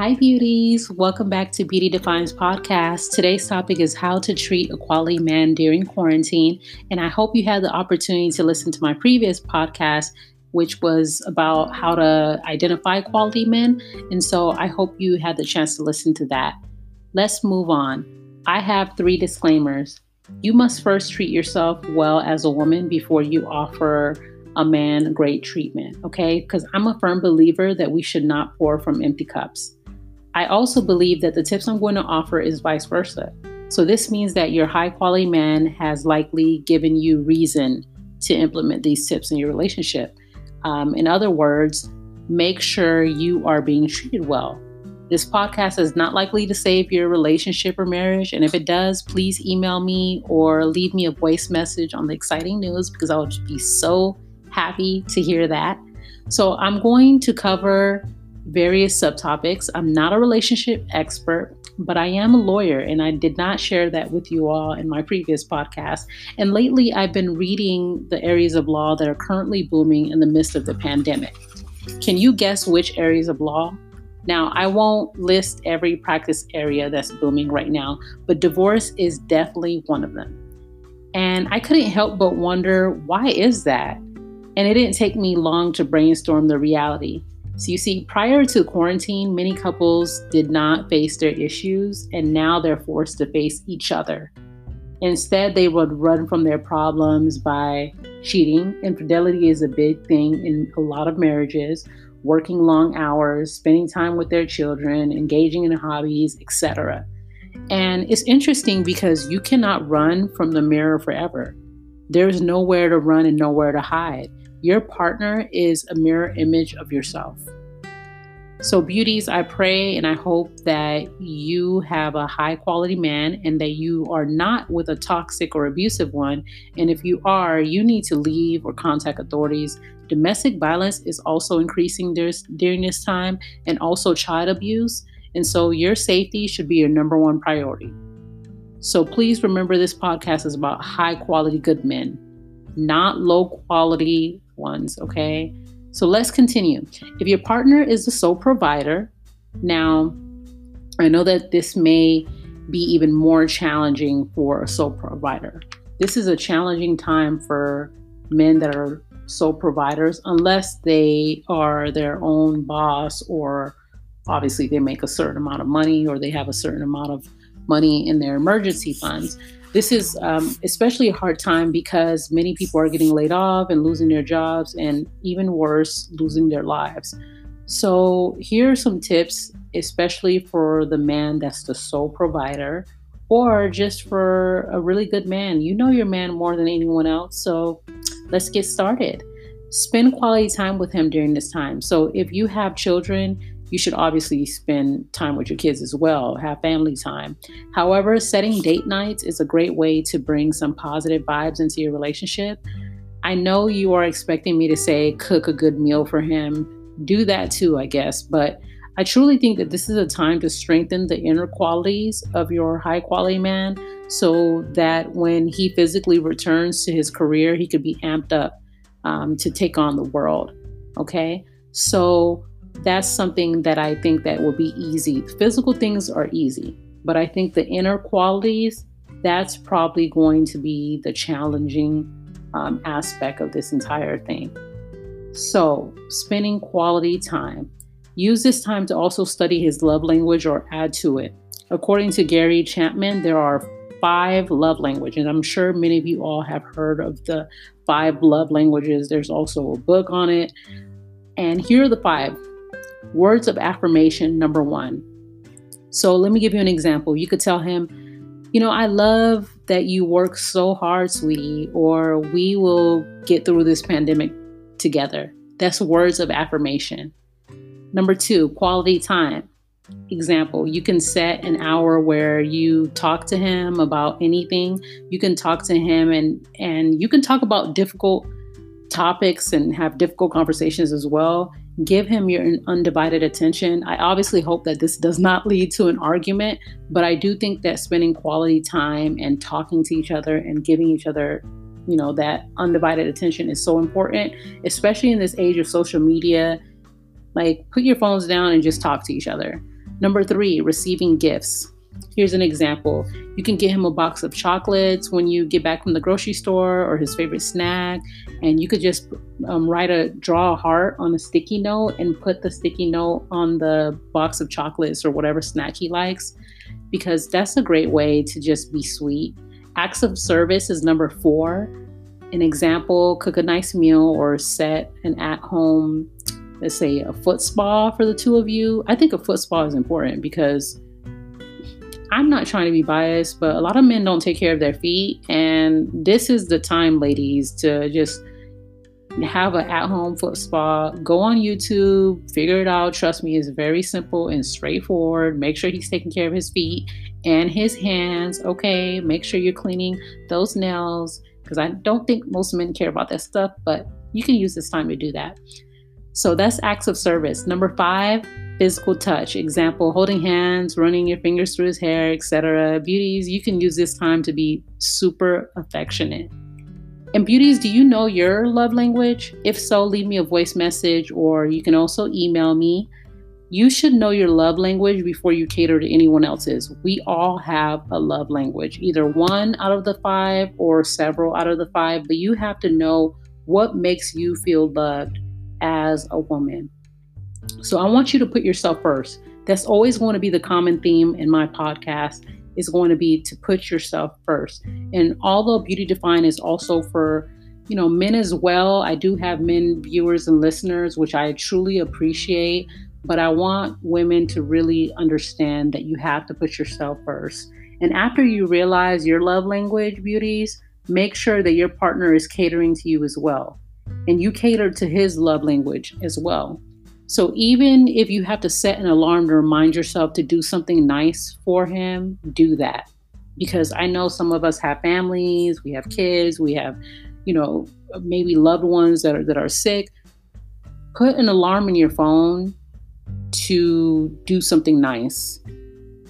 Hi, beauties. Welcome back to Beauty Defines podcast. Today's topic is how to treat a quality man during quarantine. And I hope you had the opportunity to listen to my previous podcast, which was about how to identify quality men. And so I hope you had the chance to listen to that. Let's move on. I have three disclaimers. You must first treat yourself well as a woman before you offer a man great treatment, okay? Because I'm a firm believer that we should not pour from empty cups. I also believe that the tips I'm going to offer is vice versa. So this means that your high quality man has likely given you reason to implement these tips in your relationship. Um, in other words, make sure you are being treated well. This podcast is not likely to save your relationship or marriage. And if it does, please email me or leave me a voice message on the exciting news because I would be so happy to hear that. So, I'm going to cover various subtopics. I'm not a relationship expert, but I am a lawyer, and I did not share that with you all in my previous podcast. And lately, I've been reading the areas of law that are currently booming in the midst of the pandemic. Can you guess which areas of law? Now, I won't list every practice area that's booming right now, but divorce is definitely one of them. And I couldn't help but wonder why is that? And it didn't take me long to brainstorm the reality. So, you see, prior to quarantine, many couples did not face their issues, and now they're forced to face each other. Instead, they would run from their problems by cheating. Infidelity is a big thing in a lot of marriages, working long hours, spending time with their children, engaging in hobbies, etc. And it's interesting because you cannot run from the mirror forever. There's nowhere to run and nowhere to hide. Your partner is a mirror image of yourself. So, beauties, I pray and I hope that you have a high quality man and that you are not with a toxic or abusive one. And if you are, you need to leave or contact authorities. Domestic violence is also increasing during this time and also child abuse. And so, your safety should be your number one priority. So, please remember this podcast is about high quality good men, not low quality ones, okay? So let's continue. If your partner is the sole provider, now I know that this may be even more challenging for a sole provider. This is a challenging time for men that are sole providers unless they are their own boss or obviously they make a certain amount of money or they have a certain amount of money in their emergency funds. This is um, especially a hard time because many people are getting laid off and losing their jobs, and even worse, losing their lives. So, here are some tips, especially for the man that's the sole provider, or just for a really good man. You know your man more than anyone else, so let's get started. Spend quality time with him during this time. So, if you have children, you should obviously spend time with your kids as well, have family time. However, setting date nights is a great way to bring some positive vibes into your relationship. I know you are expecting me to say cook a good meal for him. Do that too, I guess, but I truly think that this is a time to strengthen the inner qualities of your high quality man so that when he physically returns to his career, he could be amped up um, to take on the world. Okay. So that's something that I think that will be easy. Physical things are easy, but I think the inner qualities, that's probably going to be the challenging um, aspect of this entire thing. So, spending quality time. Use this time to also study his love language or add to it. According to Gary Chapman, there are five love languages. I'm sure many of you all have heard of the five love languages. There's also a book on it. And here are the five Words of affirmation, number one. So let me give you an example. You could tell him, you know, I love that you work so hard, sweetie, or we will get through this pandemic together. That's words of affirmation. Number two, quality time. Example, you can set an hour where you talk to him about anything. You can talk to him and and you can talk about difficult topics and have difficult conversations as well give him your undivided attention. I obviously hope that this does not lead to an argument, but I do think that spending quality time and talking to each other and giving each other, you know, that undivided attention is so important, especially in this age of social media. Like, put your phones down and just talk to each other. Number three, receiving gifts. Here's an example. You can get him a box of chocolates when you get back from the grocery store or his favorite snack. And you could just um, write a, draw a heart on a sticky note and put the sticky note on the box of chocolates or whatever snack he likes, because that's a great way to just be sweet. Acts of service is number four. An example, cook a nice meal or set an at home, let's say a foot spa for the two of you. I think a foot spa is important because I'm not trying to be biased, but a lot of men don't take care of their feet. And this is the time, ladies, to just have an at home foot spa. Go on YouTube, figure it out. Trust me, it's very simple and straightforward. Make sure he's taking care of his feet and his hands. Okay, make sure you're cleaning those nails because I don't think most men care about that stuff, but you can use this time to do that. So that's acts of service. Number five, physical touch. Example, holding hands, running your fingers through his hair, etc. Beauties, you can use this time to be super affectionate. And beauties, do you know your love language? If so, leave me a voice message or you can also email me. You should know your love language before you cater to anyone else's. We all have a love language, either one out of the five or several out of the five, but you have to know what makes you feel loved as a woman. So I want you to put yourself first. That's always going to be the common theme in my podcast is going to be to put yourself first. And although Beauty Defined is also for, you know, men as well, I do have men viewers and listeners, which I truly appreciate. But I want women to really understand that you have to put yourself first. And after you realize your love language, beauties, make sure that your partner is catering to you as well. And you cater to his love language as well. So even if you have to set an alarm to remind yourself to do something nice for him, do that. Because I know some of us have families, we have kids, we have, you know, maybe loved ones that are that are sick. Put an alarm in your phone to do something nice.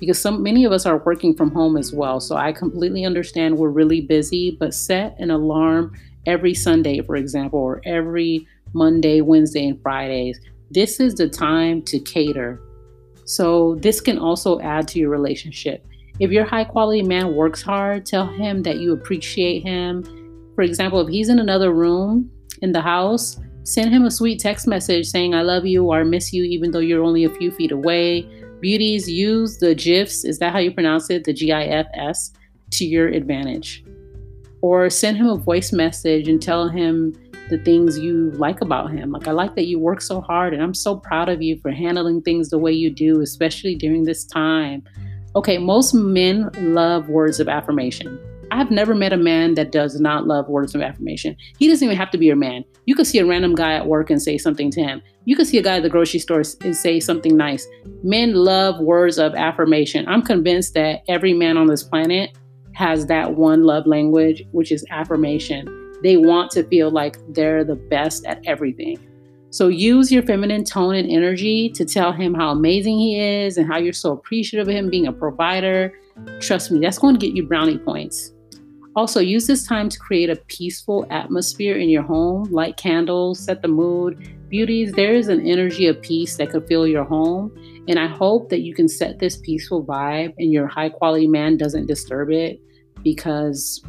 Because some many of us are working from home as well. So I completely understand we're really busy, but set an alarm every Sunday, for example, or every Monday, Wednesday, and Fridays this is the time to cater. So, this can also add to your relationship. If your high quality man works hard, tell him that you appreciate him. For example, if he's in another room in the house, send him a sweet text message saying, I love you or I miss you, even though you're only a few feet away. Beauties, use the GIFs, is that how you pronounce it? The G I F S, to your advantage. Or send him a voice message and tell him the things you like about him. Like, I like that you work so hard, and I'm so proud of you for handling things the way you do, especially during this time. Okay, most men love words of affirmation. I've never met a man that does not love words of affirmation. He doesn't even have to be your man. You could see a random guy at work and say something to him. You could see a guy at the grocery store and say something nice. Men love words of affirmation. I'm convinced that every man on this planet has that one love language, which is affirmation. They want to feel like they're the best at everything. So use your feminine tone and energy to tell him how amazing he is and how you're so appreciative of him being a provider. Trust me, that's going to get you brownie points. Also, use this time to create a peaceful atmosphere in your home, light candles, set the mood. Beauties, there is an energy of peace that could fill your home. And I hope that you can set this peaceful vibe and your high quality man doesn't disturb it because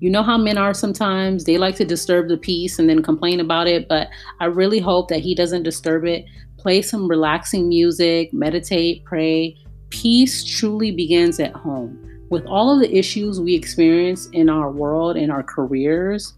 you know how men are sometimes. They like to disturb the peace and then complain about it, but I really hope that he doesn't disturb it. Play some relaxing music, meditate, pray. Peace truly begins at home. With all of the issues we experience in our world, in our careers,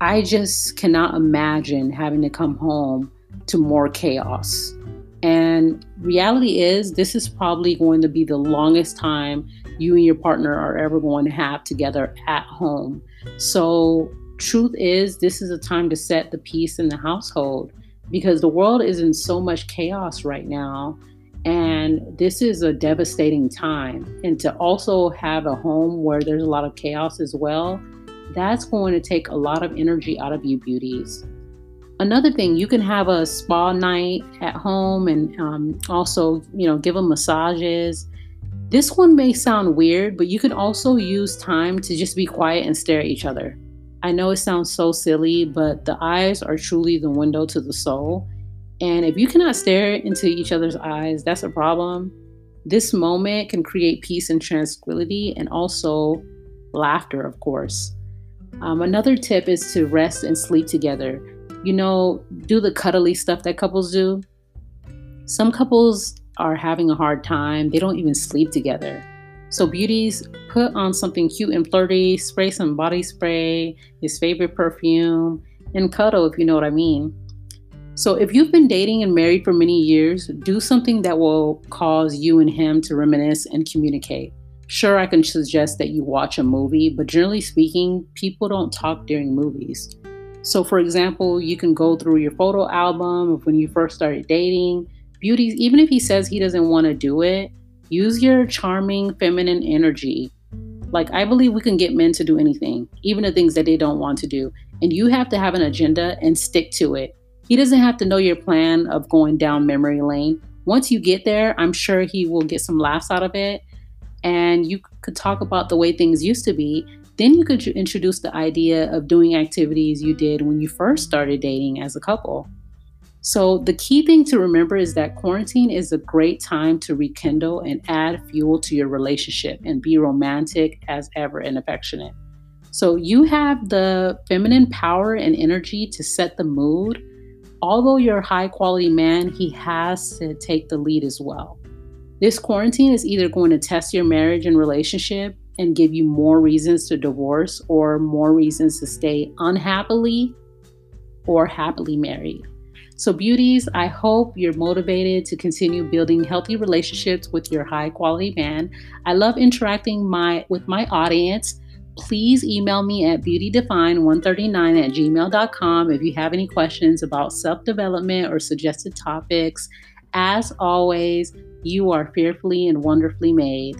I just cannot imagine having to come home to more chaos. And reality is, this is probably going to be the longest time you and your partner are ever going to have together at home. So, truth is, this is a time to set the peace in the household because the world is in so much chaos right now. And this is a devastating time. And to also have a home where there's a lot of chaos as well, that's going to take a lot of energy out of you, beauties. Another thing, you can have a spa night at home and um, also, you know, give them massages. This one may sound weird, but you can also use time to just be quiet and stare at each other. I know it sounds so silly, but the eyes are truly the window to the soul. And if you cannot stare into each other's eyes, that's a problem. This moment can create peace and tranquility and also laughter, of course. Um, another tip is to rest and sleep together. You know, do the cuddly stuff that couples do. Some couples are having a hard time, they don't even sleep together. So, beauties, put on something cute and flirty, spray some body spray, his favorite perfume, and cuddle if you know what I mean. So, if you've been dating and married for many years, do something that will cause you and him to reminisce and communicate. Sure, I can suggest that you watch a movie, but generally speaking, people don't talk during movies. So, for example, you can go through your photo album of when you first started dating. Beauties, even if he says he doesn't want to do it, use your charming feminine energy. Like, I believe we can get men to do anything, even the things that they don't want to do. And you have to have an agenda and stick to it. He doesn't have to know your plan of going down memory lane. Once you get there, I'm sure he will get some laughs out of it and you could talk about the way things used to be, then you could introduce the idea of doing activities you did when you first started dating as a couple. So, the key thing to remember is that quarantine is a great time to rekindle and add fuel to your relationship and be romantic as ever and affectionate. So, you have the feminine power and energy to set the mood. Although you're a high quality man, he has to take the lead as well. This quarantine is either going to test your marriage and relationship and give you more reasons to divorce or more reasons to stay unhappily or happily married. So, beauties, I hope you're motivated to continue building healthy relationships with your high quality man. I love interacting my with my audience. Please email me at beautydefine139 at gmail.com if you have any questions about self development or suggested topics. As always, you are fearfully and wonderfully made.